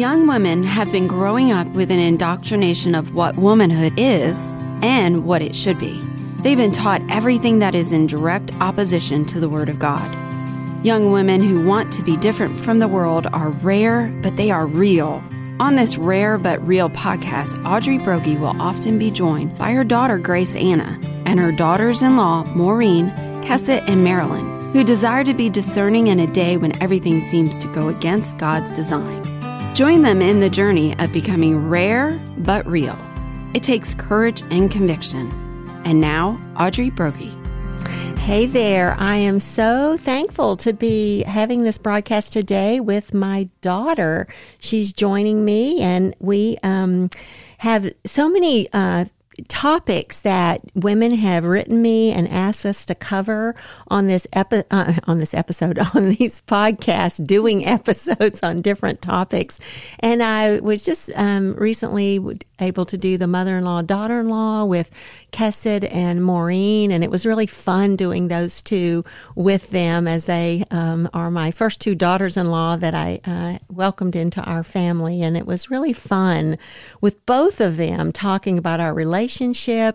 Young women have been growing up with an indoctrination of what womanhood is and what it should be. They've been taught everything that is in direct opposition to the Word of God. Young women who want to be different from the world are rare, but they are real. On this rare but real podcast, Audrey Broggi will often be joined by her daughter GraceAnna and her daughters in law Maureen, Kesset, and Marilyn, who desire to be discerning in a day when everything seems to go against God's design. Join them in the journey of becoming rare but real. It takes courage and conviction. And now, Audrey Broggi. Hey there. I am so thankful to be having this broadcast today with my daughter. She's joining me, and we um, have so many uh, topics that women have written me and asked us to cover on this epi- uh, on this episode on these podcasts doing episodes on different topics. And i was just um, recently able to do the mother-in-law daughter-in-law with Kesset and Maureen, and it was really fun doing those two with them as they um, are my first two daughters-in-law that I uh, welcomed into our family, and it was really fun with both of them talking about our relationship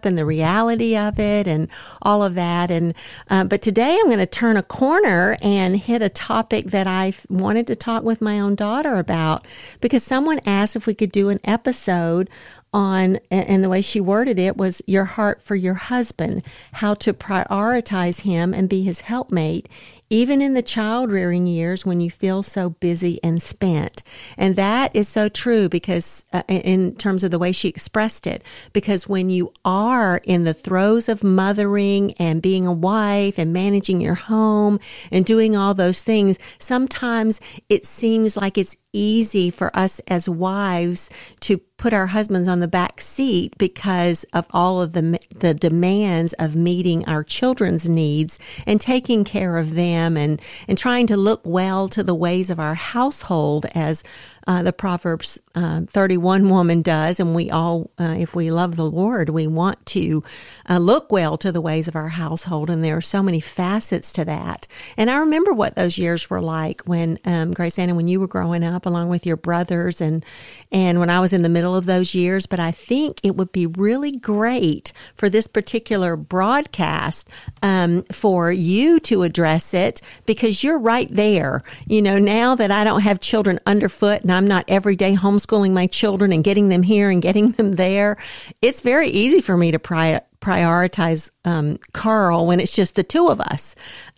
and the reality of it and all of that. And uh, but today I'm going to turn a corner and hit a topic that I wanted to talk with my own daughter about because someone asked if we could do an episode on, and the way she worded it was your heart for your husband, how to prioritize him and be his helpmate even in the child rearing years when you feel so busy and spent. And that is so true because, uh, in terms of the way she expressed it, because when you are in the throes of mothering and being a wife and managing your home and doing all those things, sometimes it seems like it's easy for us as wives to put our husbands on the back seat because of all of the the demands of meeting our children's needs and taking care of them and, and trying to look well to the ways of our household as uh, the Proverbs uh, 31 woman does. And we all, uh, if we love the Lord, we want to uh, look well to the ways of our household. And there are so many facets to that. And I remember what those years were like when, um, GraceAnna, when you were growing up along with your brothers and, and when I was in the middle of those years. But I think it would be really great for this particular broadcast um, for you to address it because you're right there. You know, now that I don't have children underfoot and I'm not every day homeschooling my children and getting them here and getting them there, it's very easy for me to pri- prioritize um, Carl when it's just the two of us.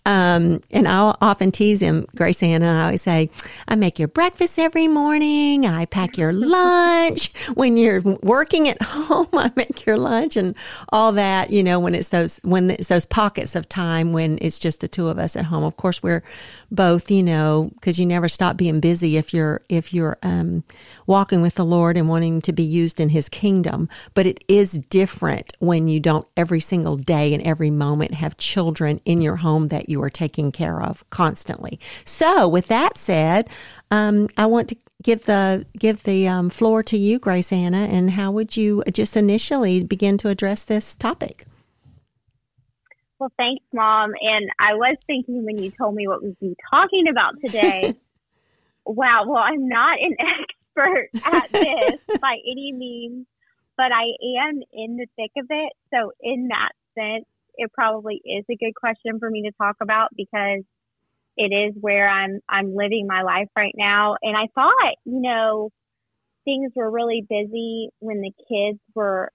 Um, and I'll often tease him, GraceAnna. I always say, I make your breakfast every morning. I pack your lunch. When you're working at home, I make your lunch and all that, you know, when it's those, when it's those pockets of time when it's just the two of us at home. Of course, we're both, you know, because you never stop being busy if you're, if you're, um, walking with the Lord and wanting to be used in his kingdom. But it is different when you don't every single day and every moment have children in your home that you are taking care of constantly. So with that said, um, I want to give the give the um, floor to you, GraceAnna, and how would you just initially begin to address this topic? Well, thanks, Mom. And I was thinking when you told me what we'd be talking about today, wow, well, I'm not an expert at this by any means, but I am in the thick of it. So, in that sense, it probably is a good question for me to talk about because it is where I'm I'm living my life right now. And I thought, you know, things were really busy when the kids were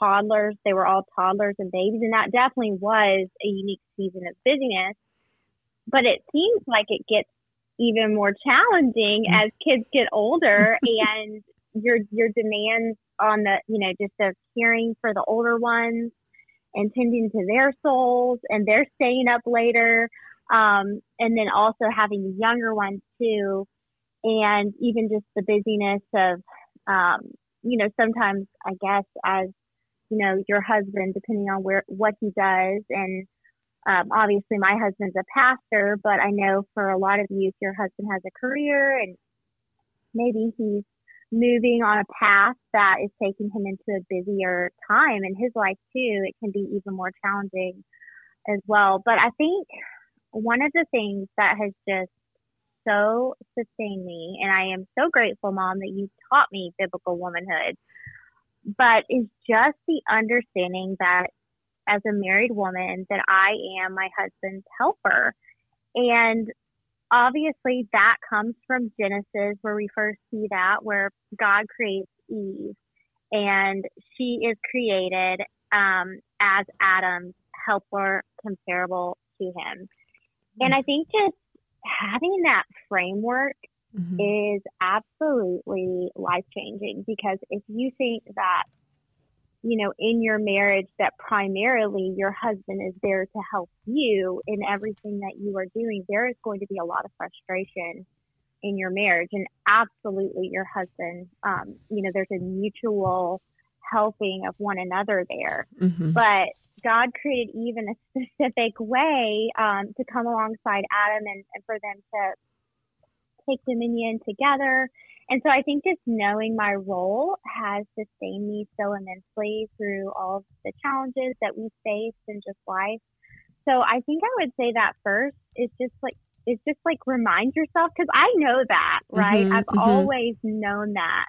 toddlers. They were all toddlers and babies, and that definitely was a unique season of busyness. But it seems like it gets even more challenging mm-hmm. as kids get older and your your demands on the you know just of caring for the older ones and tending to their souls and they're staying up later um, and then also having the younger ones too and even just the busyness of um, you know sometimes i guess as you know your husband depending on where what he does and um, obviously my husband's a pastor but i know for a lot of you if your husband has a career and maybe he's moving on a path that is taking him into a busier time in his life too, it can be even more challenging as well. But I think one of the things that has just so sustained me. And I am so grateful, Mom, that you taught me biblical womanhood. But is just the understanding that as a married woman, that I am my husband's helper. And obviously that comes from Genesis, where we first see that, where God creates Eve and she is created um, as Adam's helper comparable to him. Mm-hmm. And I think just having that framework mm-hmm. is absolutely life changing because if you think that you know, in your marriage that primarily your husband is there to help you in everything that you are doing, there is going to be a lot of frustration in your marriage. And absolutely your husband, um, you know, there's a mutual helping of one another there. Mm-hmm. But God created Eve in a specific way um, to come alongside Adam and, and for them to take dominion together and so I think just knowing my role has sustained me so immensely through all of the challenges that we face in just life. So I think I would say that first is just like it's just like remind yourself because I know that, right? Mm-hmm, I've mm-hmm. always known that.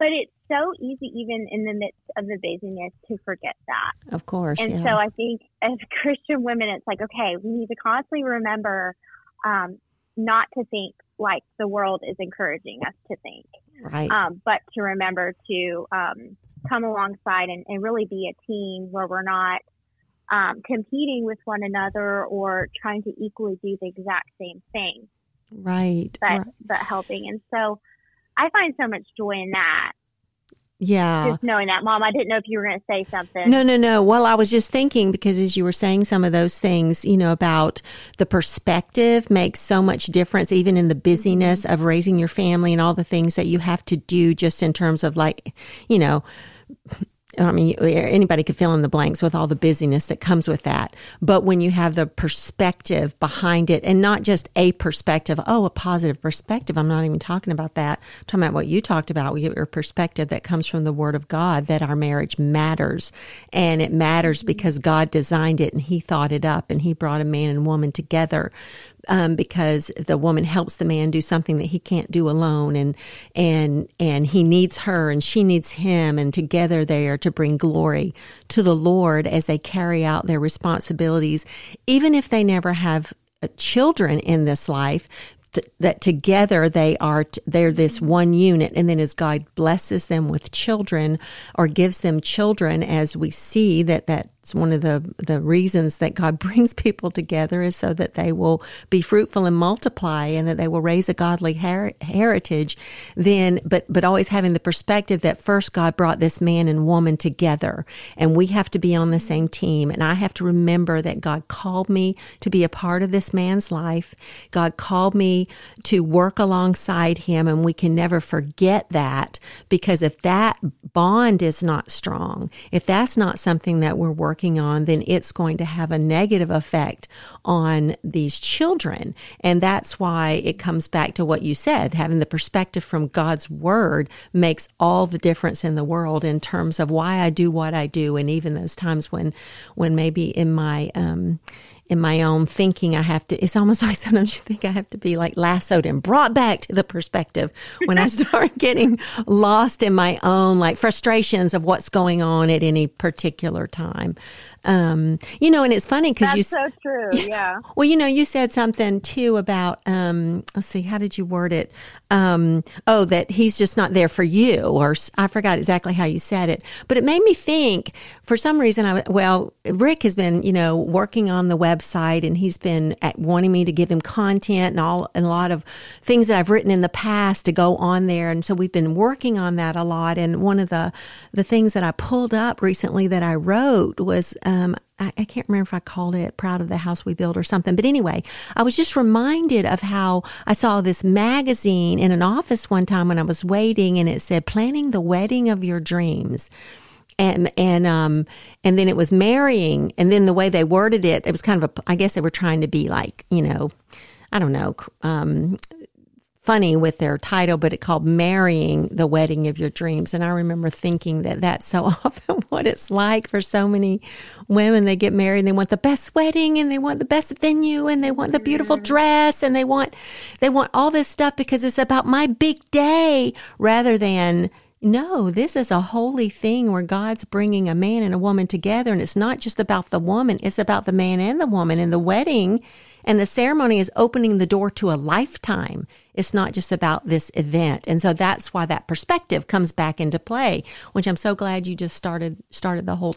But it's so easy even in the midst of the busyness to forget that. Of course. And yeah. so I think as Christian women it's like, okay, we need to constantly remember um, not to think like the world is encouraging us to think. Right. Um, but to remember to um, come alongside and, and, really be a team where we're not um, competing with one another or trying to equally do the exact same thing. Right. But, right. but helping. And so I find so much joy in that. Yeah. Just knowing that, Mom, I didn't know if you were going to say something. No, no, no. Well, I was just thinking because as you were saying some of those things, you know, about the perspective makes so much difference, even in the busyness mm-hmm. of raising your family and all the things that you have to do just in terms of like, you know, I mean, anybody could fill in the blanks with all the busyness that comes with that. But when you have the perspective behind it and not just a perspective, oh, a positive perspective. I'm not even talking about that. I'm talking about what you talked about, your perspective that comes from the word of God that our marriage matters. And it matters because God designed it and he thought it up and he brought a man and woman together um, because the woman helps the man do something that he can't do alone, and and and he needs her, and she needs him, and together they are to bring glory to the Lord as they carry out their responsibilities, even if they never have uh, children in this life that together they are they're this one unit and then as god blesses them with children or gives them children as we see that that it's one of the, the reasons that God brings people together is so that they will be fruitful and multiply and that they will raise a godly her- heritage. Then, but, but always having the perspective that first God brought this man and woman together and we have to be on the same team. And I have to remember that God called me to be a part of this man's life. God called me to work alongside him and we can never forget that because if that bond is not strong, if that's not something that we're working working on, then it's going to have a negative effect on these children. And that's why it comes back to what you said, having the perspective from God's word makes all the difference in the world in terms of why I do what I do. And even those times when, when maybe in my, um, in my own thinking, I have to, it's almost like sometimes you think I have to be like lassoed and brought back to the perspective when I start getting lost in my own like frustrations of what's going on at any particular time. Um, you know, and it's funny because you so true. Yeah. Well, you know, you said something too about um, let's see, how did you word it? Um, oh, that he's just not there for you, or I forgot exactly how you said it, but it made me think. For some reason, I well, Rick has been you know working on the website, and he's been at, wanting me to give him content and all and a lot of things that I've written in the past to go on there, and so we've been working on that a lot. And one of the the things that I pulled up recently that I wrote was. Um, um, I, I, can't remember if I called it Proud of the House We Built or something. But anyway, I was just reminded of how I saw this magazine in an office one time when I was waiting and it said, Planning the Wedding of Your Dreams. And, and, um, and then it was marrying. And then the way they worded it, it was kind of a, I guess they were trying to be like, you know, I don't know, um, funny with their title, but it called Marrying the Wedding of Your Dreams. And I remember thinking that that's so often what it's like for so many women. They get married and they want the best wedding and they want the best venue and they want the beautiful mm-hmm. dress and they want, they want all this stuff because it's about my big day rather than, no, this is a holy thing where God's bringing a man and a woman together. And it's not just about the woman, it's about the man and the woman. And the wedding and the ceremony is opening the door to a lifetime. It's not just about this event. And so that's why that perspective comes back into play, which I'm so glad you just started, started the whole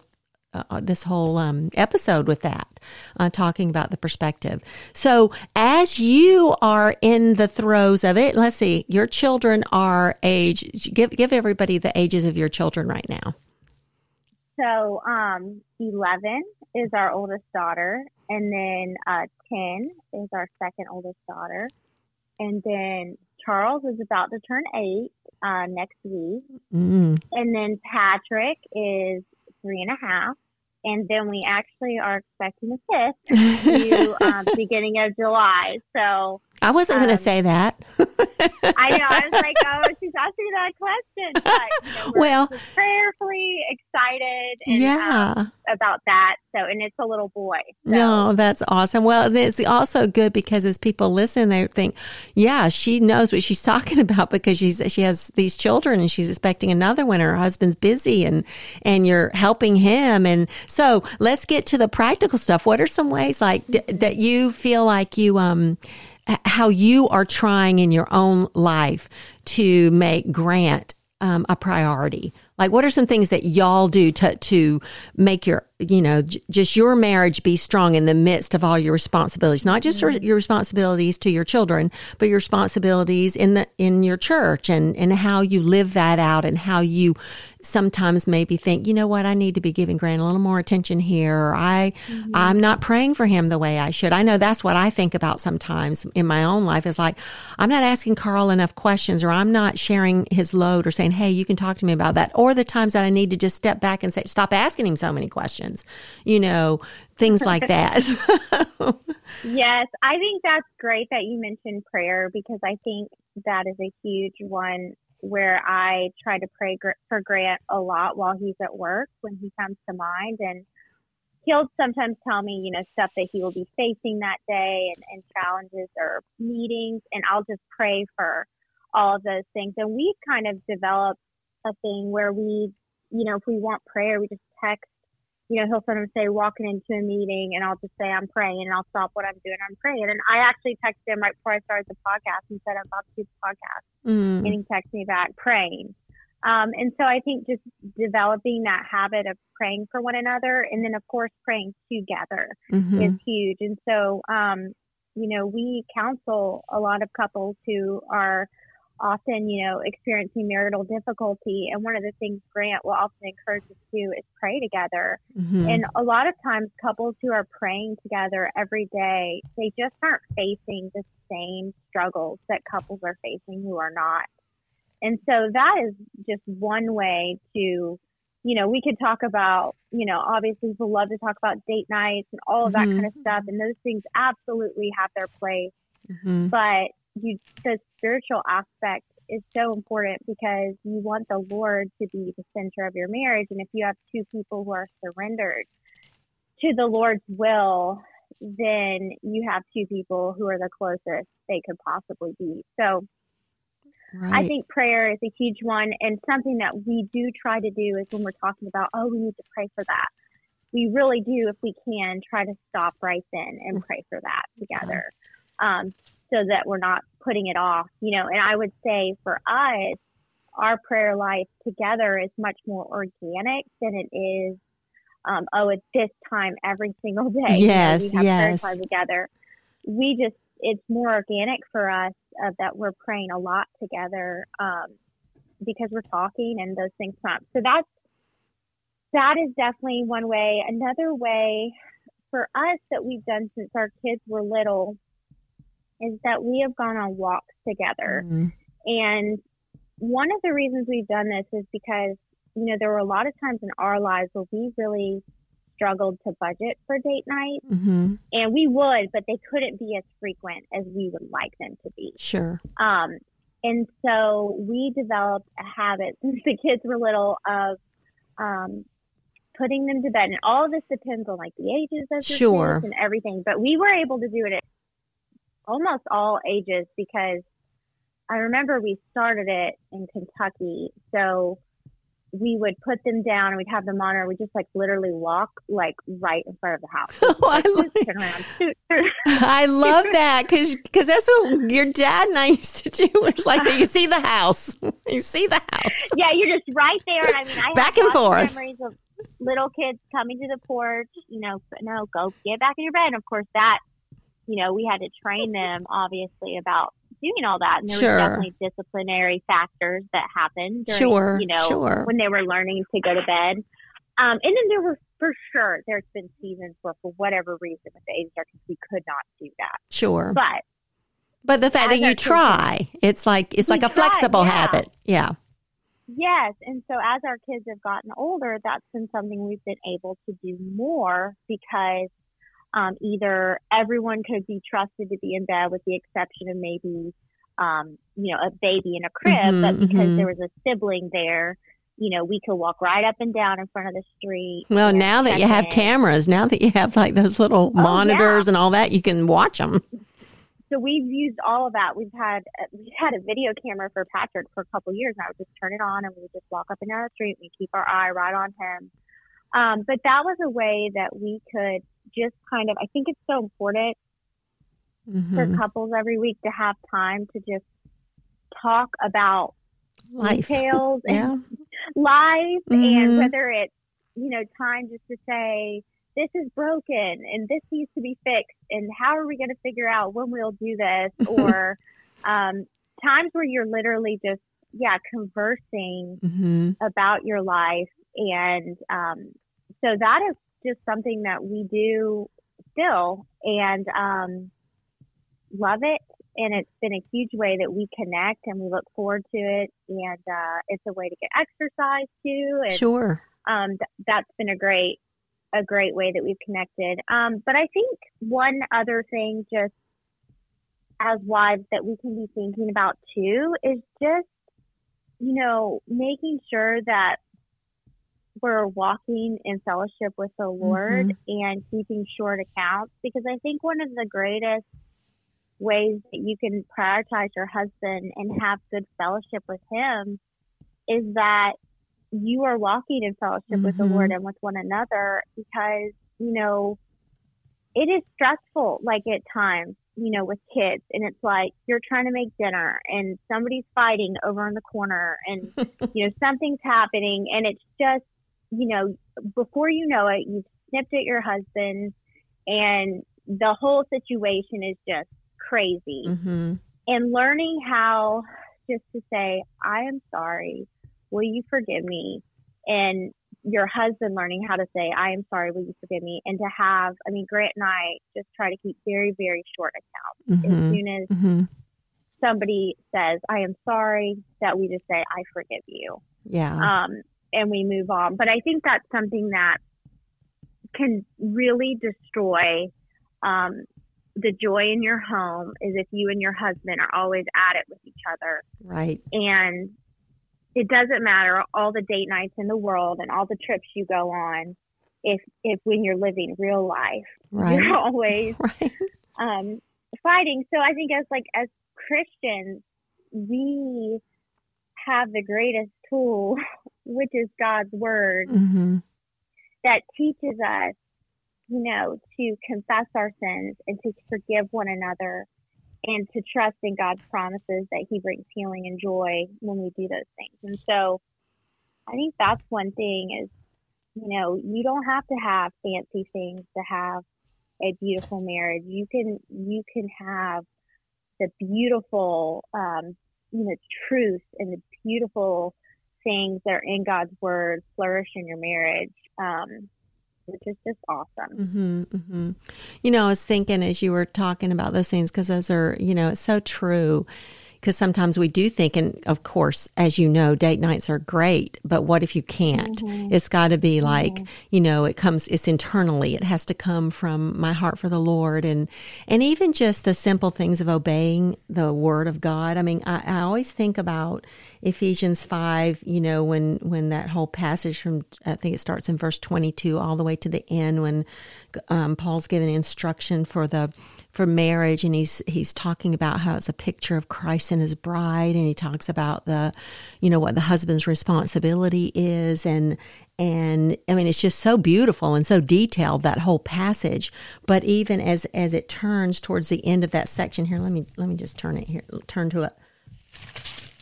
uh, uh, this whole um, episode with that, uh, talking about the perspective. So, as you are in the throes of it, let's see, your children are age. Give give everybody the ages of your children right now. So, um, eleven is our oldest daughter, and then uh, 10 is our second oldest daughter. And then Charles is about to turn eight uh, next week. Mm. And then Patrick is three and a half. And then we actually are expecting a fifth to um, beginning of July. So I wasn't um, going to say that. I know. I was like, oh, she's asking that question. But, you know, well, prayerfully excited. And, yeah. Um, about that. So, and it's a little boy. So. No, that's awesome. Well, it's also good because as people listen, they think, yeah, she knows what she's talking about because she's she has these children and she's expecting another one. Her husband's busy and and you're helping him. And so, let's get to the practical stuff. What are some ways like d- that you feel like you um how you are trying in your own life to make Grant um, a priority? Like, what are some things that y'all do to to make your you know j- just your marriage be strong in the midst of all your responsibilities? Not just mm-hmm. your responsibilities to your children, but your responsibilities in the in your church and and how you live that out and how you sometimes maybe think, you know what, I need to be giving Grant a little more attention here. Or I, mm-hmm. I'm not praying for him the way I should. I know that's what I think about sometimes in my own life is like, I'm not asking Carl enough questions or I'm not sharing his load or saying, Hey, you can talk to me about that. Or the times that I need to just step back and say, stop asking him so many questions, you know, things like that. yes. I think that's great that you mentioned prayer because I think that is a huge one where I try to pray for Grant a lot while he's at work when he comes to mind. And he'll sometimes tell me, you know, stuff that he will be facing that day and, and challenges or meetings. And I'll just pray for all of those things. And we've kind of developed a thing where we, you know, if we want prayer, we just text you know, he'll sometimes say walking into a meeting and I'll just say I'm praying and I'll stop what I'm doing. I'm praying. And I actually texted him right before I started the podcast and said I'm about to do the podcast. Mm. And he texted me back praying. Um, and so I think just developing that habit of praying for one another and then of course praying together mm-hmm. is huge. And so, um, you know, we counsel a lot of couples who are often, you know, experiencing marital difficulty. And one of the things Grant will often encourage us to do is pray together. Mm-hmm. And a lot of times, couples who are praying together every day, they just aren't facing the same struggles that couples are facing who are not. And so that is just one way to, you know, we could talk about, you know, obviously people love to talk about date nights and all of that mm-hmm. kind of stuff. And those things absolutely have their place. Mm-hmm. But you the spiritual aspect is so important because you want the Lord to be the center of your marriage. And if you have two people who are surrendered to the Lord's will, then you have two people who are the closest they could possibly be. So right. I think prayer is a huge one and something that we do try to do is when we're talking about, oh, we need to pray for that. We really do, if we can, try to stop right then and pray for that together. Um, so that we're not putting it off, you know. And I would say for us, our prayer life together is much more organic than it is. Um, oh, it's this time every single day. Yes, you know, we have yes. Prayer time together. We just it's more organic for us uh, that we're praying a lot together um, because we're talking and those things come up. So that's that is definitely one way. Another way for us that we've done since our kids were little is that we have gone on walks together. Mm-hmm. And one of the reasons we've done this is because, you know, there were a lot of times in our lives where we really struggled to budget for date night, hmm and we would, but they couldn't be as frequent as we would like them to be. Sure. Um, and so we developed a habit since the kids were little of um, putting them to bed. And all of this depends on like the ages of your Sure. kids and everything. But we were able to do it at almost all ages because I remember we started it in Kentucky. So we would put them down and we'd have them on, or we just like literally walk like right in front of the house. Oh, I, like, turn around. I love that because because that's what your dad and I used to do. It's like, so you see the house, you see the house. yeah, you're just right there. I mean, I Back have and forth. memories of little kids coming to the porch. You know, no, go get back in your bed. And of course, that you know, we had to train them obviously about doing all that, and there Sure. was definitely disciplinary factors that happened. During, Sure, you know, sure. when they were learning to go to bed. Um, and then there were for sure there's been seasons where for whatever reason with the age difference we could not do that. Sure. But But the fact that you kids- try, it's like it's like a try, flexible yeah. habit. Yeah. Yes, and so as our kids have gotten older, that's been something we've been able to do more because um, either everyone could be trusted to be in bed, with the exception of maybe um, you know a baby in a crib, Mhm, but because mhm. there was a sibling there, you know we could walk right up and down in front of the street. Well, now that you have in. cameras, now that you have like those little Oh, monitors and all that, you can watch them. so we've used all of that. We've had uh, we've had a video camera for Patrick for a couple of years. And I would just turn it on, and we would just walk up and down the street. and We keep our eye right on him. Um, but that was a way that we could just kind of. I think it's so important for Mhm. couples every week to have time to just talk about Life. details and Yeah. life Mhm. and whether it's you know time just to say this is broken and this needs to be fixed and how are we going to figure out when we'll do this or um, times where you're literally just yeah conversing hmm about your life and um, so that is just something that we do still and um, love it and it's been a huge way that we connect and we look forward to it and uh, it's a way to get exercise too and Sure. um, th- that's been a great a great way that we've connected. Um, but I think one other thing, just as wives, that we can be thinking about too, is just you know making sure that we're walking in fellowship with the Lord and keeping short accounts because I think one of the greatest ways that you can prioritize your husband and have good fellowship with him is that you are walking in fellowship with the Mhm. Lord and with one another because, you know, it is stressful, like at times, you know, with kids. And it's like you're trying to make dinner and somebody's fighting over in the corner and, you know, something's happening. And it's just, you know, before you know it, you've snipped at your husband and the whole situation is just crazy hmm and learning how just to say, I am sorry. Will you forgive me? And your husband learning how to say, I am sorry. Will you forgive me? And to have, I mean, Grant and I just try to keep very, very short accounts. As hmm soon as hmm somebody says, I am sorry, that we just say, I forgive you. Yeah. Um, and we move on. But I think that's something that can really destroy um, the joy in your home is if you and your husband are always at it with each other. right. And it doesn't matter all the date nights in the world and all the trips you go on if if when you're living real life Right. you're always Right. um, fighting. So I think as like as Christians, we have the greatest tool, which is God's word, hmm that teaches us, you know, to confess our sins and to forgive one another and to trust in God's promises that He brings healing and joy when we do those things. And so I think that's one thing is, you know, you don't have to have fancy things to have a beautiful marriage. You can you can have the beautiful um, you know, truth and the beautiful things that are in God's word flourish in your marriage. Um, which is just awesome. hmm hmm You know, I was thinking as you were talking about those things because those are, you know, it's so true. Because sometimes we do think, and of course, as you know, date nights are great, but what if you can't? Mm-hmm. It's got to be like, mm-hmm. you know, it comes, it's internally. It has to come from my heart for the Lord, and and even just the simple things of obeying the Word of God. I mean, I, I always think about Ephesians five. You know, when when that whole passage from I think it starts in verse twenty two all the way to the end when um, Paul's given instruction for the for marriage and he's he's talking about how it's a picture of Christ and his bride and he talks about the you know what the husband's responsibility is and and I mean it's just so beautiful and so detailed that whole passage but even as as it turns towards the end of that section here let me let me just turn it here turn to it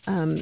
um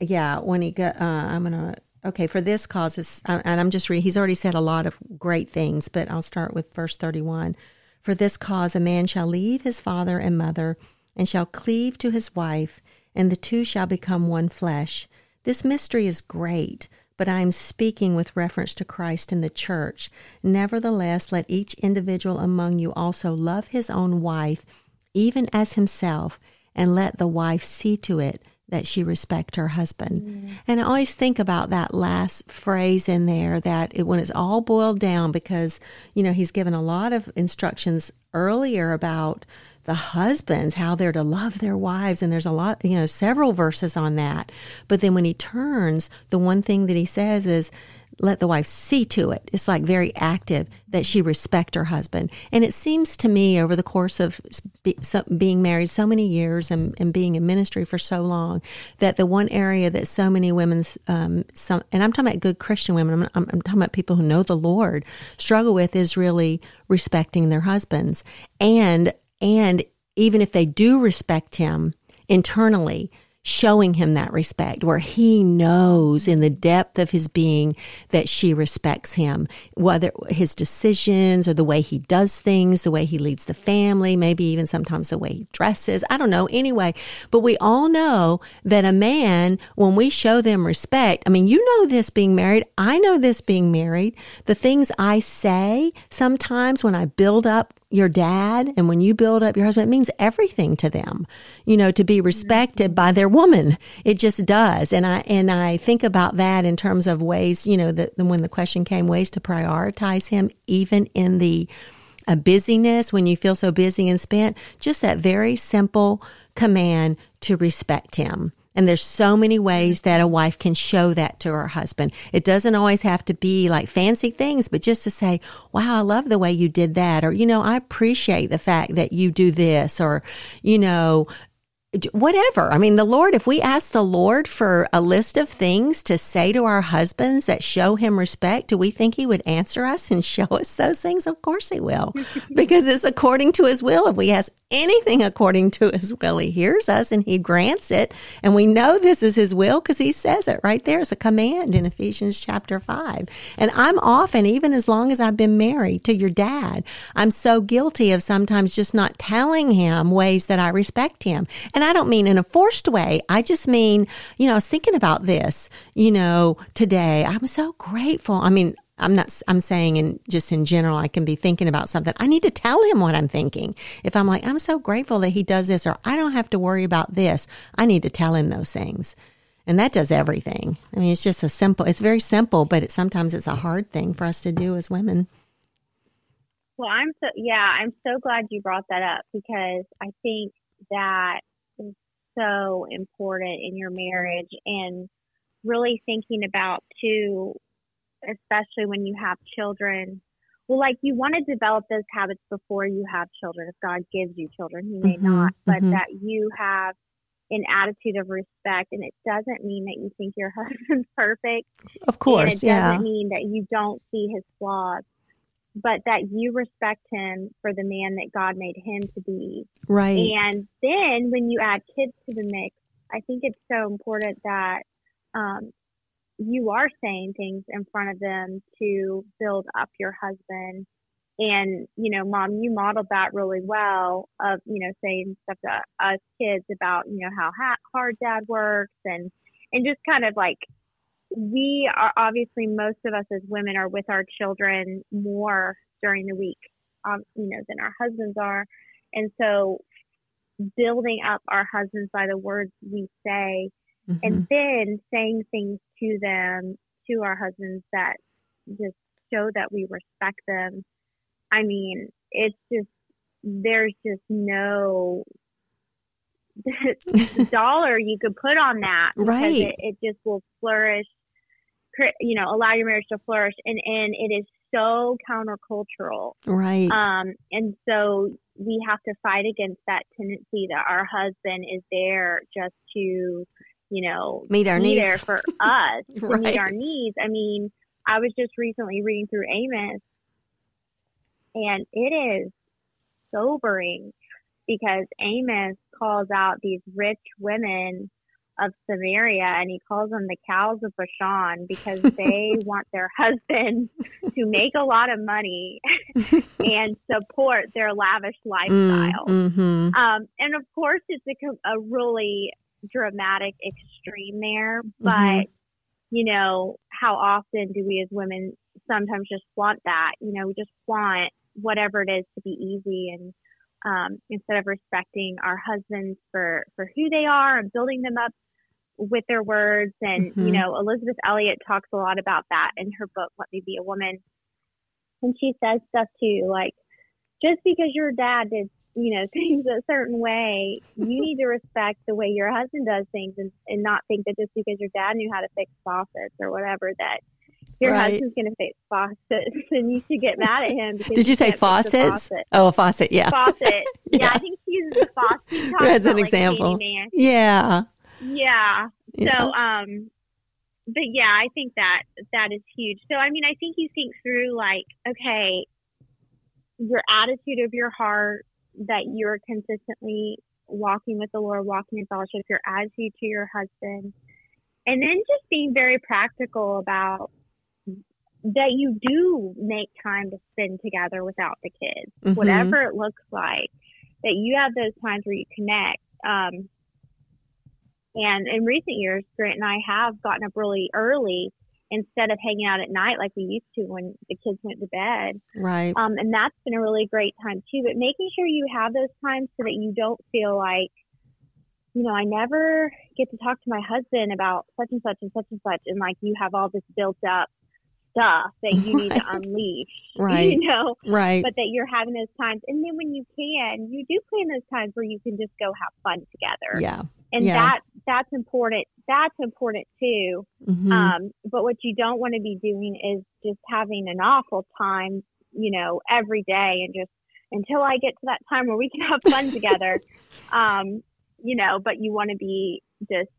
yeah when he got uh, I'm to Okay, for this cause, and I'm just reading, he's already said a lot of great things, but I'll start with verse 31. For this cause, a man shall leave his father and mother, and shall cleave to his wife, and the two shall become one flesh. This mystery is great, but I am speaking with reference to Christ and the church. Nevertheless, let each individual among you also love his own wife, even as himself, and let the wife see to it that she respect her husband. Mm. And I always think about that last phrase in there that it, when it's all boiled down, because, you know, he's given a lot of instructions earlier about the husbands, how they're to love their wives. And there's a lot, you know, several verses on that. But then when he turns, the one thing that he says is, let the wife see to it. It's like very active that she respect her husband. And it seems to me over the course of being married so many years and, and being in ministry for so long that the one area that so many women's, um, some, and I'm talking about good Christian women, I'm, I'm talking about people who know the Lord, struggle with is really respecting their husbands. And, and even if they do respect him internally, showing him that respect where he knows in the depth of his being that she respects him, whether his decisions or the way he does things, the way he leads the family, maybe even sometimes the way he dresses. I don't know. Anyway, but we all know that a man, when we show them respect, I mean, you know this being married. I know this being married. The things I say sometimes when I build up your dad and when you build up your husband, it means everything to them, you know, to be respected by their woman. It just does. And I, and I think about that in terms of ways, you know, that when the question came, ways to prioritize him, even in the uh, busyness, when you feel so busy and spent, just that very simple command to respect him and there's so many ways that a wife can show that to her husband. It doesn't always have to be like fancy things, but just to say, wow, I love the way you did that. Or, you know, I appreciate the fact that you do this. Or, you know, whatever. I mean, the Lord, if we ask the Lord for a list of things to say to our husbands that show him respect, do we think he would answer us and show us those things? Of course he will, because it's according to his will. If we ask anything according to his will, he hears us and he grants it. And we know this is his will because he says it right there. It's a command in Ephesians chapter five. And I'm often, even as long as I've been married to your dad, I'm so guilty of sometimes just not telling him ways that I respect him. And and I don't mean in a forced way. I just mean, you know, I was thinking about this, you know, today. I'm so grateful. I mean, I'm not, I'm saying in just in general, I can be thinking about something. I need to tell him what I'm thinking. If I'm like, I'm so grateful that he does this or I don't have to worry about this, I need to tell him those things. And that does everything. I mean, it's just a simple, it's very simple, but it, sometimes it's a hard thing for us to do as women. Well, I'm so, yeah, I'm so glad you brought that up because I think that so important in your marriage and really thinking about too, especially when you have children. Well, like you want to develop those habits before you have children. If God gives you children, He may mm-hmm, not, but mm-hmm. that you have an attitude of respect. And it doesn't mean that you think your husband's perfect. Of course, and it yeah. doesn't mean that you don't see his flaws but that you respect him for the man that God made him to be. Right. And then when you add kids to the mix, I think it's so important that um, you are saying things in front of them to build up your husband. And, you know, mom, you modeled that really well of, you know, saying stuff to us kids about, you know, how hard dad works and, and just kind of like we are obviously most of us as women are with our children more during the week, um, you know, than our husbands are, and so building up our husbands by the words we say Mhm. and then saying things to them, to our husbands that just show that we respect them. I mean, it's just, there's just no dollar you could put on that Right. it, it just will flourish you know allow your marriage to flourish and and it is so countercultural right. um and so we have to fight against that tendency that our husband is there just to you know Meet our be there for us to Right. meet our needs i mean i was just recently reading through amos and it is sobering because Amos calls out these rich women of Samaria and he calls them the cows of Bashan because they want their husband to make a lot of money and support their lavish lifestyle. Mm-hmm. Um, and of course, it's a, a really dramatic extreme there, but Mhm. you know, how often do we as women sometimes just want that? You know, we just want whatever it is to be easy and um, instead of respecting our husbands for, for who they are and building them up with their words. And, Mhm. you know, Elisabeth Elliot talks a lot about that in her book, Let Me Be a Woman. And she says stuff too, like, just because your dad did, you know, things a certain way, you need to respect the way your husband does things and, and not think that just because your dad knew how to fix faucets or whatever that your Right. husband's going to fix faucets and you should get mad at him. Did you say faucets? faucet. Oh, a faucet. Yeah. Faucet. Yeah. Yeah. I think she uses the faucet. As an like, example. Candyman. Yeah. Yeah. Yeah. So, um, but yeah, I think that that is huge. So, I mean, I think you think through like, okay, your attitude of your heart that you're consistently walking with the Lord, walking in fellowship, your attitude to your husband, and then just being very practical about that you do make time to spend together without the kids, Mhm. whatever it looks like, that you have those times where you connect. Um, and in recent years, Grant and I have gotten up really early instead of hanging out at night like we used to when the kids went to bed. Right. Um, and that's been a really great time too. But making sure you have those times so that you don't feel like, you know, I never get to talk to my husband about such and such and such and such, and like you have all this built up stuff that you need to unleash, Right. you know, Right. but that you're having those times. And then when you can, you do plan those times where you can just go have fun together. Yeah. And yeah. that that's important. That's important too. Mhm. Um, but what you don't want to be doing is just having an awful time, you know, every day and just until I get to that time where we can have fun together. Um, you know, but you want to be just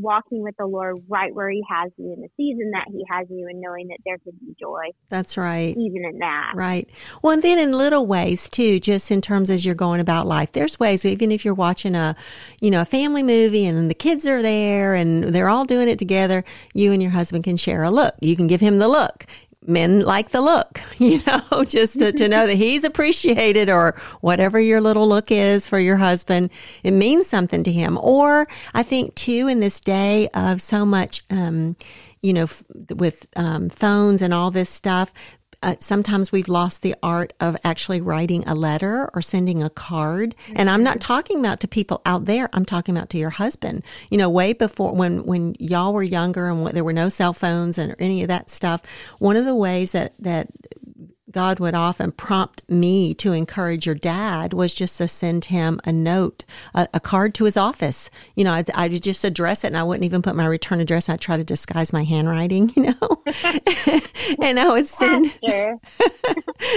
walking with the Lord right where He has you in the season that He has you and knowing that there can be joy That's right. even in that. Right. Well, and then in little ways too, just in terms as you're going about life, there's ways, even if you're watching a, you know, a family movie and the kids are there and they're all doing it together, you and your husband can share a look. You can give him the look. Men like the look, you know, just to, to know that he's appreciated or whatever your little look is for your husband. It means something to him. Or I think too, in this day of so much, um, you know, f- with um, phones and all this stuff, uh, sometimes we've lost the art of actually writing a letter or sending a card. And I'm not talking about to people out there. I'm talking about to your husband. You know, way before when, when y'all were younger and there were no cell phones and any of that stuff. One of the ways that, that God would often prompt me to encourage your dad was just to send him a note, a, a card to his office. You know, I'd, I'd just address it and I wouldn't even put my return address. I'd try to disguise my handwriting, you know, and I would send,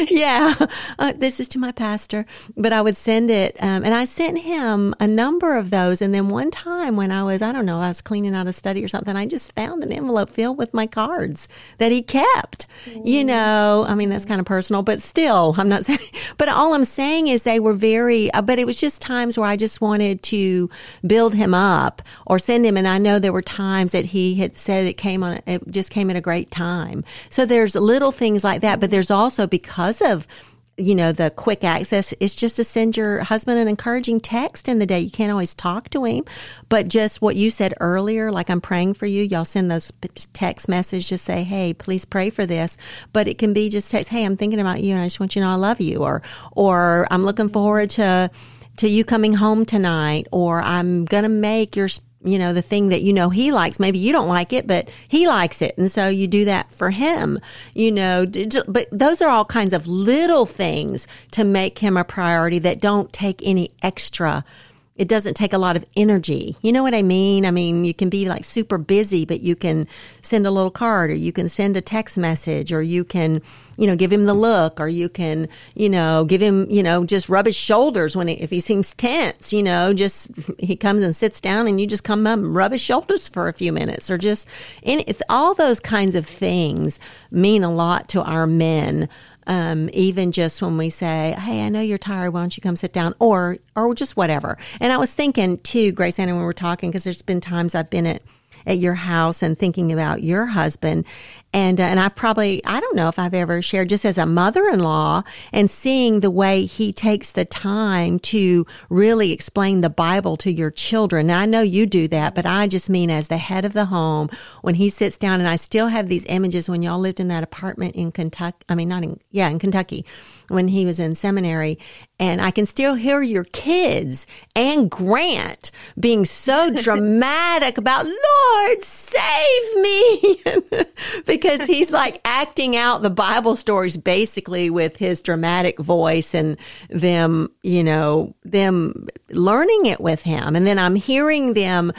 yeah, uh, this is to my pastor, but I would send it. Um, and I sent him a number of those. And then one time when I was, I don't know, I was cleaning out a study or something, I just found an envelope filled with my cards that he kept. You know, I mean, that's kind of personal, but still, I'm not saying, but all I'm saying is they were very, uh, but it was just times where I just wanted to build him up or send him. And I know there were times that he had said it came on, it just came at a great time. So there's little things like that, but there's also because of you know, the quick access is just to send your husband an encouraging text in the day. You can't always talk to him, but just what you said earlier, like I'm praying for you. Y'all send those text messages, just say, Hey, please pray for this. But it can be just text, Hey, I'm thinking about you and I just want you to know I love you or, or I'm looking forward to, to you coming home tonight or I'm going to make your you know, the thing that you know he likes. Maybe you don't like it, but he likes it. And so you do that for him, you know, but those are all kinds of little things to make him a priority that don't take any extra it doesn't take a lot of energy. You know what I mean? I mean, you can be like super busy, but you can send a little card or you can send a text message or you can, you know, give him the look or you can, you know, give him, you know, just rub his shoulders when he, if he seems tense, you know, just he comes and sits down and you just come up and rub his shoulders for a few minutes or just, and it's all those kinds of things mean a lot to our men um, even just when we say, "Hey, I know you're tired. Why don't you come sit down?" or or just whatever. And I was thinking too, GraceAnna, when we were talking, because there's been times I've been at at your house and thinking about your husband. And, uh, and I probably, I don't know if I've ever shared just as a mother-in-law and seeing the way he takes the time to really explain the Bible to your children. Now, I know you do that, but I just mean as the head of the home, when he sits down and I still have these images when y'all lived in that apartment in Kentucky. I mean, not in, yeah, in Kentucky when he was in seminary. And I can still hear your kids and Grant being so dramatic about, Lord, save me. because he's like acting out the Bible stories basically with his dramatic voice and them, you know, them learning it with him. And then I'm hearing them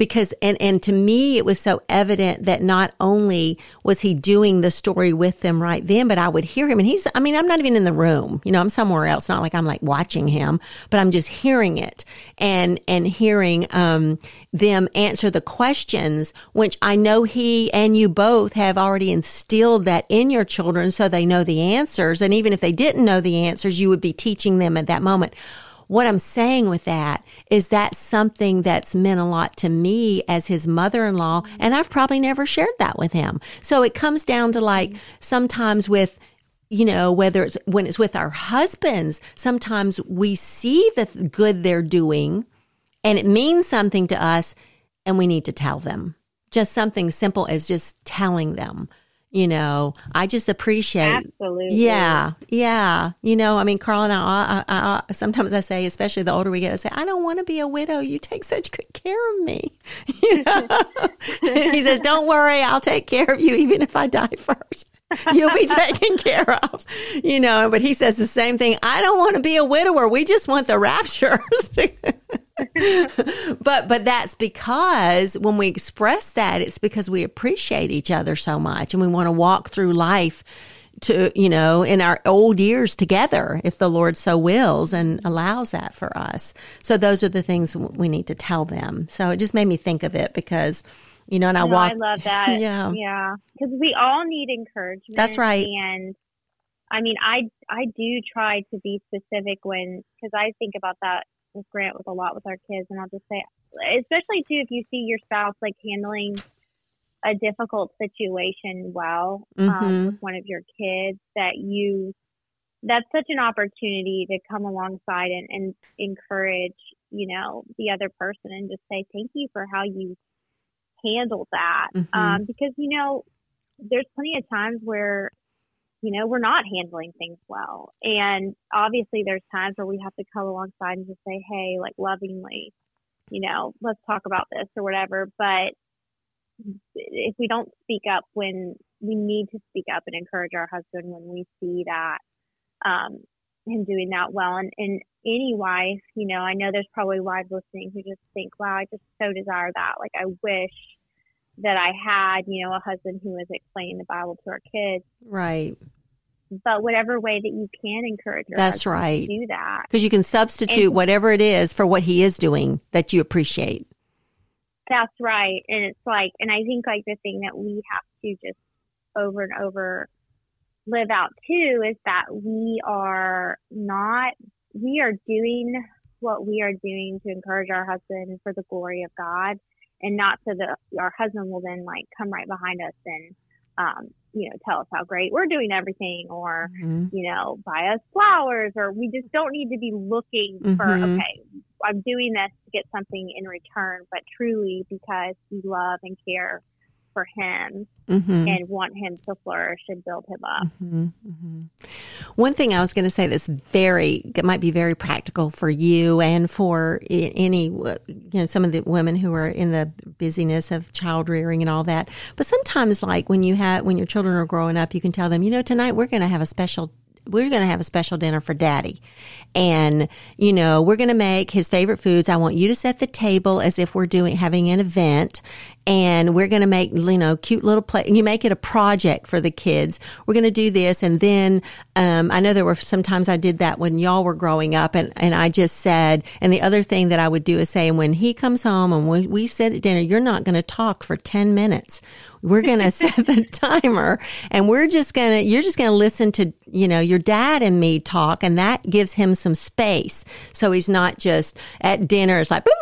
because and and to me it was so evident that not only was he doing the story with them right then but I would hear him. And he's I mean I'm not even in the room. You know I'm somewhere else. Not like I'm like watching him but I'm just hearing it and and hearing um them answer the questions which I know he and you both have already instilled that in your children so they know the answers. And even if they didn't know the answers you would be teaching them at that moment what I'm saying with that is that something that's meant a lot to me as his mother-in-law. And I've probably never shared that with him. So it comes down to like sometimes with, you know, whether it's when it's with our husbands, sometimes we see the good they're doing and it means something to us and we need to tell them. Just something simple as just telling them you know, I just appreciate. Absolutely. Yeah, yeah. You know, I mean, Carl and I, I, I, I, sometimes I say, especially the older we get, I say, I don't want to be a widow. You take such good care of me. You know? he says, Don't worry, I'll take care of you, even if I die first. You'll be taken care of. You know, but he says the same thing. I don't want to be a widower. We just want the rapture. but but that's because when we express that, it's because we appreciate each other so much and we want to walk through life to, you know, in our old years together, if the Lord so wills and allows that for us. So those are the things we need to tell them. So it just made me think of it because, you know, and I no, walk. I love that. yeah. Yeah. Because we all need encouragement. That's right. And I mean, I, I do try to be specific when, because I think about that with Grant with a lot with our kids, and I'll just say, especially too, if you see your spouse like handling a difficult situation well um, mm-hmm. with one of your kids, that you that's such an opportunity to come alongside and, and encourage, you know, the other person and just say thank you for how you handled that. Mm-hmm. Um, because you know, there's plenty of times where you know, we're not handling things well. And obviously there's times where we have to come alongside and just say, Hey, like lovingly, you know, let's talk about this or whatever. But if we don't speak up when we need to speak up and encourage our husband when we see that, um, him doing that well and, and any wife, you know, I know there's probably wives listening who just think, wow, I just so desire that. Like I wish that I had, you know, a husband who was explaining the Bible to our kids. Right. But whatever way that you can encourage your That's right. do that. Because you can substitute and, whatever it is for what he is doing that you appreciate. That's right. And it's like, and I think like the thing that we have to just over and over live out too is that we are not, we are doing what we are doing to encourage our husband for the glory of God and not so that our husband will then like come right behind us and um, you know tell us how great we're doing everything or mm-hmm. you know buy us flowers or we just don't need to be looking mm-hmm. for okay i'm doing this to get something in return but truly because we love and care for him Mm-hmm. and want him to flourish and build him up. Mm-hmm. Mm-hmm. One thing I was going to say that's very it might be very practical for you and for any you know some of the women who are in the busyness of child rearing and all that. But sometimes, like when you have when your children are growing up, you can tell them, you know, tonight we're going to have a special. We're going to have a special dinner for daddy. And, you know, we're going to make his favorite foods. I want you to set the table as if we're doing, having an event and we're going to make, you know, cute little play. You make it a project for the kids. We're going to do this. And then, um, I know there were sometimes I did that when y'all were growing up and, and I just said, and the other thing that I would do is say, when he comes home and we, we sit at dinner, you're not going to talk for 10 minutes. We're going to set the timer and we're just going to, you're just going to listen to, you know, your dad and me talk and that gives him some space. So he's not just at dinner. It's like,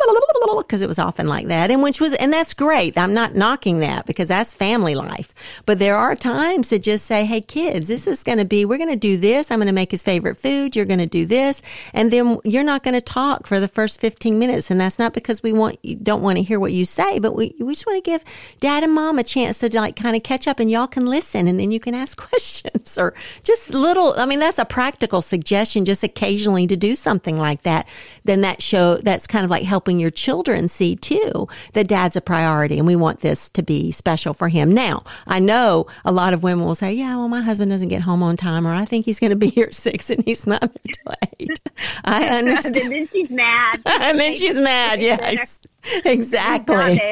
because it was often like that. And which was, and that's great. I'm not knocking that because that's family life. But there are times to just say, Hey kids, this is going to be, we're going to do this. I'm going to make his favorite food. You're going to do this. And then you're not going to talk for the first 15 minutes. And that's not because we want, you don't want to hear what you say, but we, we just want to give dad and mom a chance to like kind of catch up and y'all can listen and then you can ask questions or just little, I mean, that's a practical suggestion, just occasionally to do something like that. Then that show, that's kind of like helping your children see too that dad's a priority and we want this to be special for him. Now, I know a lot of women will say, yeah, well, my husband doesn't get home on time or I think he's going to be here at six and he's not until eight. I understand. and then she's mad. and then she's mad. Yes. Exactly.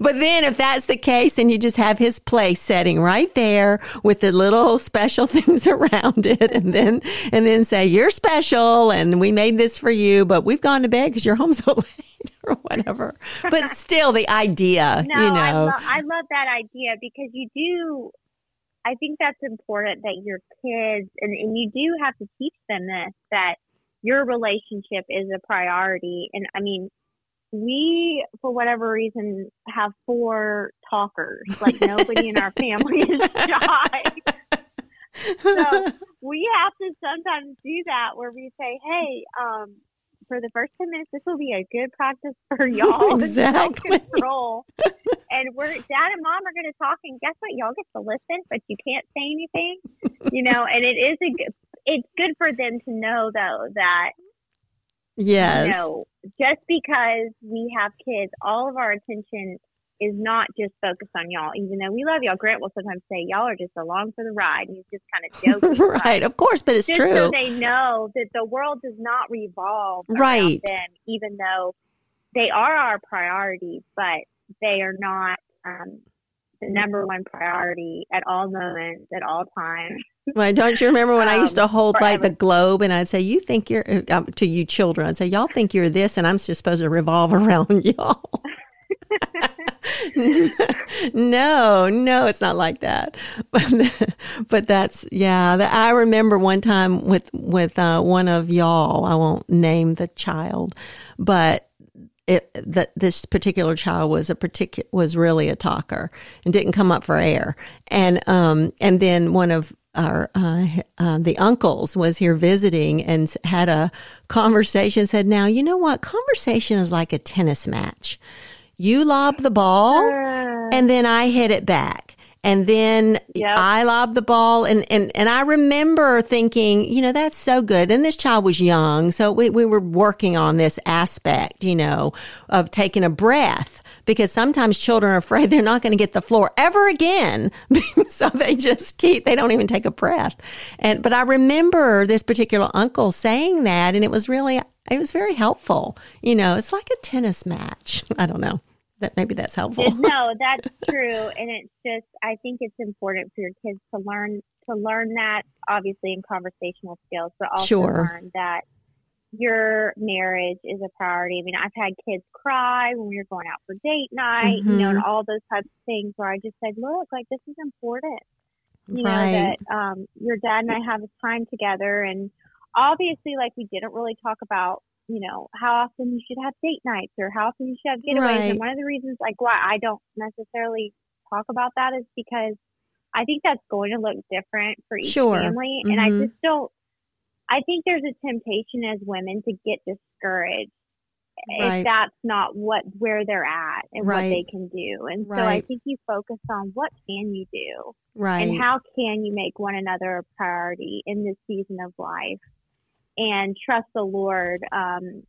But then if that's the case, and you just have his place setting right there with the little special things around it. And then, and then say, you're special and we made this for you, but we've gone to bed because you're home so late or whatever. But still the idea, No, you know. I, lo- I love that idea because you do. I think that's important that your kids and, and you do have to teach them this that your relationship is a priority. And I mean, we for whatever reason have four talkers. Like nobody in our family is shy. so we have to sometimes do that where we say, "Hey, um, for the first ten minutes, this will be a good practice for y'all Exactly. self-control." and we're dad and mom are going to talk, and guess what? Y'all get to listen, but you can't say anything, you know. And it is a good. It's good for them to know though that yes. you know just because we have kids, all of our attention is not just focused on y'all. Even though we love y'all, Grant will sometimes say y'all are just along for the ride. And he's just kind of joking, right. Of course, but it's just true. so they know that the world does not revolve around Right. them, even though they are our priority, but they are not um, the number one priority at all moments, at all times. Well, don't you remember when I used to Um, hold like the globe and I'd say, you think you're, uh, um, to you children, I'd say, y'all think you're this and I'm just supposed to revolve around y'all. No, no, it's not like that. But, that's, yeah, that, I remember one time with, with, uh, one of y'all, I won't name the child, but it, that this particular child was a particular was really a talker and didn't come up for air. And um and then one of our uh, uh, the uncles was here visiting and had a conversation said now you know what? Conversation is like a tennis match you lob the ball ah. and then I hit it back. And then Yep. I lob the ball and, and, and I remember thinking, you know, that's so good. And this child was young. So we, we were working on this aspect, you know, of taking a breath because sometimes children are afraid they're not going to get the floor ever again. so they just keep, they don't even take a breath. And, but I remember this particular uncle saying that and it was really, it was very helpful. You know, it's like a tennis match. I don't know. That maybe that's helpful. no, that's true, and it's just I think it's important for your kids to learn to learn that obviously in conversational skills, but also Sure. learn that your marriage is a priority. I mean, I've had kids cry when we were going out for date night, you know, and all those types of things where I just said, look, like this is important. You Right. know that um, your dad and I have this time together, and obviously, like we didn't really talk about you know, how often you should have date nights or how often you should have getaways. Right. And one of the reasons, like, why I don't necessarily talk about that is because I think that's going to look different for each Sure. family. And I Mhm. just don't, I think there's a temptation as women to get discouraged Right. if that's not what where they're at and Right. what they can do. And so I think you focus on what can you do right. and how can you make one another a priority in this season of life and trust the Lord um,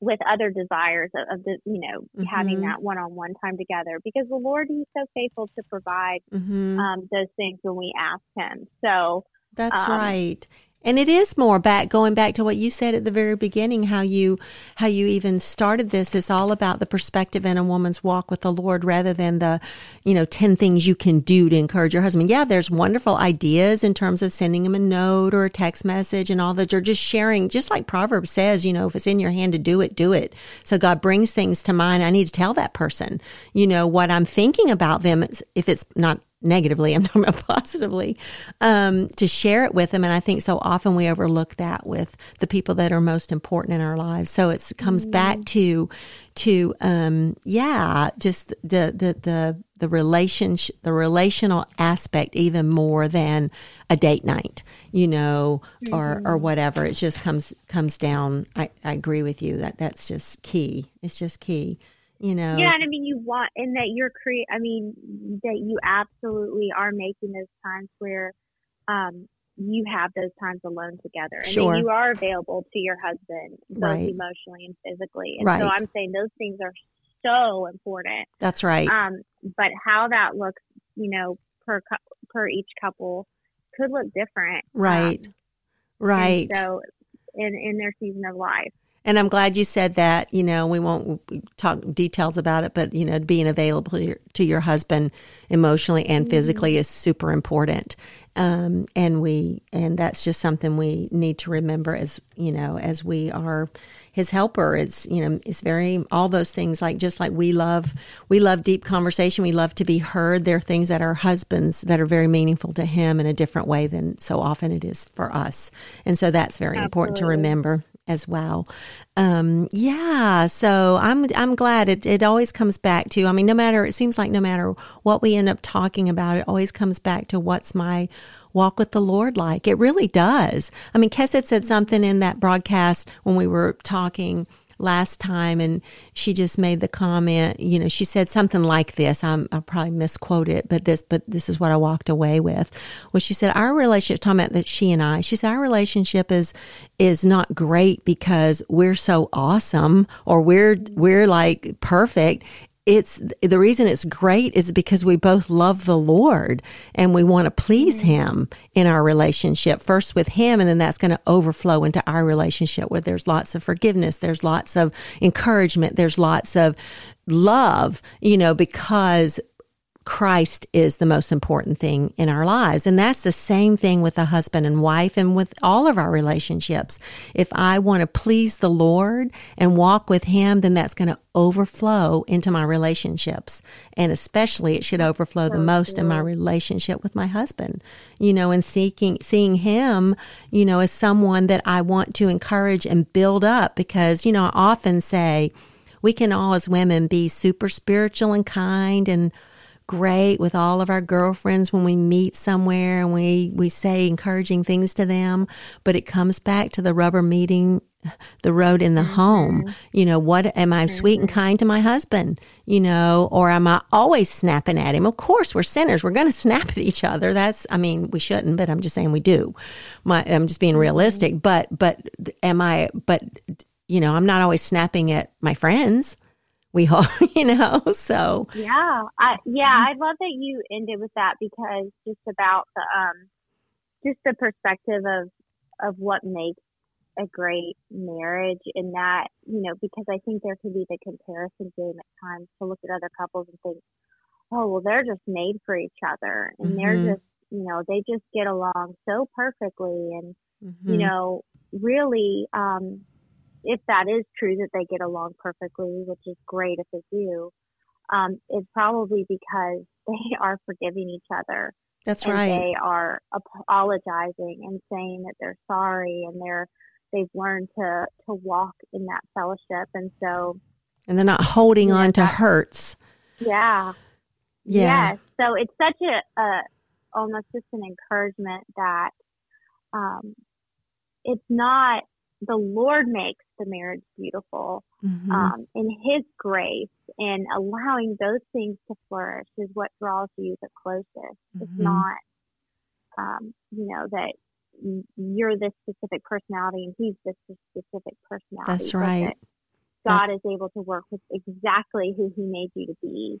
with other desires of, of the you know having Mhm. that one-on-one time together because the Lord he's so faithful to provide hmm um, those things when we ask him. So That's Um, right. And it is more back going back to what you said at the very beginning, how you how you even started this. It's all about the perspective in a woman's walk with the Lord rather than the, you know, ten things you can do to encourage your husband. Yeah, there's wonderful ideas in terms of sending him a note or a text message and all that. Or just sharing, just like Proverbs says, you know, if it's in your hand to do it, do it. So God brings things to mind. I need to tell that person, you know, what I'm thinking about them. If it's not negatively, I'm talking about positively, um, to share it with them. And I think so often we overlook that with the people that are most important in our lives. So it comes back to, to, um, yeah, just the, the, the, the relationship, the relational aspect even more than a date night, you know, or, or whatever. It just comes, comes down. I, I agree with you that that's just key. It's just key, you know. Yeah, and I mean, you want, and that you're create. I mean, that you absolutely are making those times where, um, you have those times alone together, and Sure. you are available to your husband both Right. emotionally and physically. And Right. so I'm saying those things are so important. That's right. Um, but how that looks, you know, per per each couple could look different. Right. Um, and right. so, in in their season of life. And I'm glad you said that. You know, we won't talk details about it, but you know, being available to your, to your husband emotionally and physically is super important. Um, and we, and that's just something we need to remember as you know, as we are his helper. It's you know, it's very all those things like just like we love, we love deep conversation. We love to be heard. There are things that our husbands that are very meaningful to him in a different way than so often it is for us. And so that's very important to remember as well. Um, yeah, so I'm I'm glad it it always comes back to. I mean, no matter it seems like no matter what we end up talking about, it always comes back to what's my walk with the Lord like. It really does. I mean, Kes had said something in that broadcast when we were talking last time and she just made the comment you know she said something like this. I'm, i'll probably misquote it but this but this is what i walked away with. Was she said our relationship talking about that she and i she said our relationship is is not great because we're so awesome or we're we're like perfect it's the reason it's great is because we both love the Lord and we want to please mm-hmm. Him in our relationship, first with Him, and then that's going to overflow into our relationship where there's lots of forgiveness, there's lots of encouragement, there's lots of love, you know, because Christ is the most important thing in our lives. And that's the same thing with a husband and wife and with all of our relationships. If I want to please the Lord and walk with Him, then that's going to overflow into my relationships. And especially it should overflow the most in my relationship with my husband, you know, and seeking, seeing him, you know, as someone that I want to encourage and build up because, you know, I often say, we can all as women be super spiritual and kind and great with all of our girlfriends when we meet somewhere and we, we say encouraging things to them, but it comes back to the rubber meeting the road in the mm-hmm. home. You know, what am I sweet and mm-hmm. kind to my husband? You know, or am I always snapping at him? Of course, we're sinners. We're going to snap at each other. That's, I mean, we shouldn't, but I'm just saying we do. My, I'm just being mm-hmm. realistic. But, but am I, but, you know, I'm not always snapping at my friends. We all, you know, so Yeah, I yeah, I love that you ended with that because just about the um, just the perspective of of what makes a great marriage, and that you know, because I think there can be the comparison game at times to look at other couples and think, oh, well, they're just made for each other, and Mhm. they're just you know, they just get along so perfectly, and mm-hmm. you know, really, um, if that is true that they get along perfectly, which is great if they do, um, it's probably because they are forgiving each other that's and right. they are apologizing and saying that they're sorry and they're they've learned to to walk in that fellowship and so and they're not holding Yeah, on to hurts. yeah Yeah. Yes. So it's such a, a almost just an encouragement that um, it's not the Lord makes the marriage beautiful. Mhm. Um, and His grace and allowing those things to flourish is what draws you the closest. It's Mhm. not, um, you know, that you're this specific personality and he's this specific personality. That's right. that God is able to work with exactly who He made you to be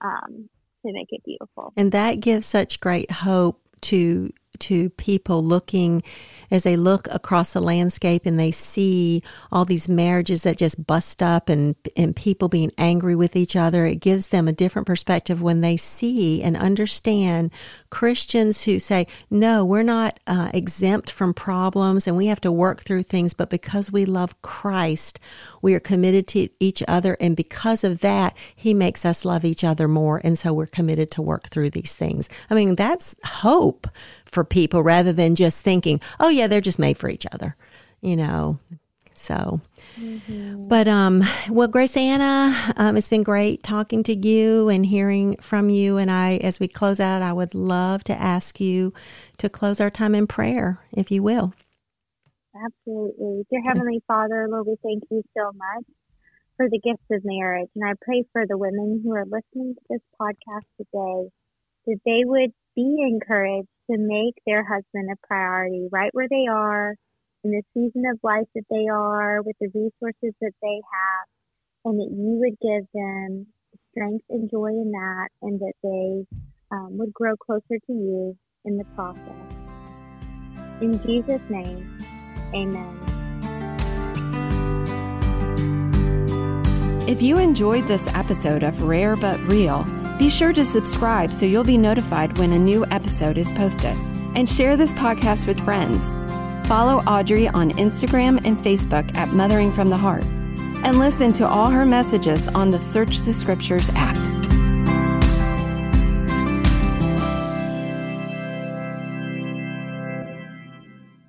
um, to make it beautiful. And that gives such great hope to to people looking as they look across the landscape and they see all these marriages that just bust up and and people being angry with each other it gives them a different perspective when they see and understand Christians who say no we're not uh, exempt from problems and we have to work through things but because we love Christ we are committed to each other and because of that he makes us love each other more and so we're committed to work through these things. I mean that's hope for people rather than just thinking oh yeah they're just made for each other you know so but um well GraceAnna um, it's been great talking to you and hearing from you and i as we close out i would love to ask you to close our time in prayer if you will Absolutely. Dear Heavenly Father, Lord, we thank you so much for the gift of marriage. And I pray for the women who are listening to this podcast today that they would be encouraged to make their husband a priority right where they are in the season of life that they are with the resources that they have and that you would give them strength and joy in that and that they um, would grow closer to you in the process. In Jesus' name, amen. If you enjoyed this episode of Rare But Real, be sure to subscribe so you'll be notified when a new episode is posted. And share this podcast with friends. Follow Audrey on Instagram and Facebook at Mothering from the Heart. And listen to all her messages on the Search the Scriptures app.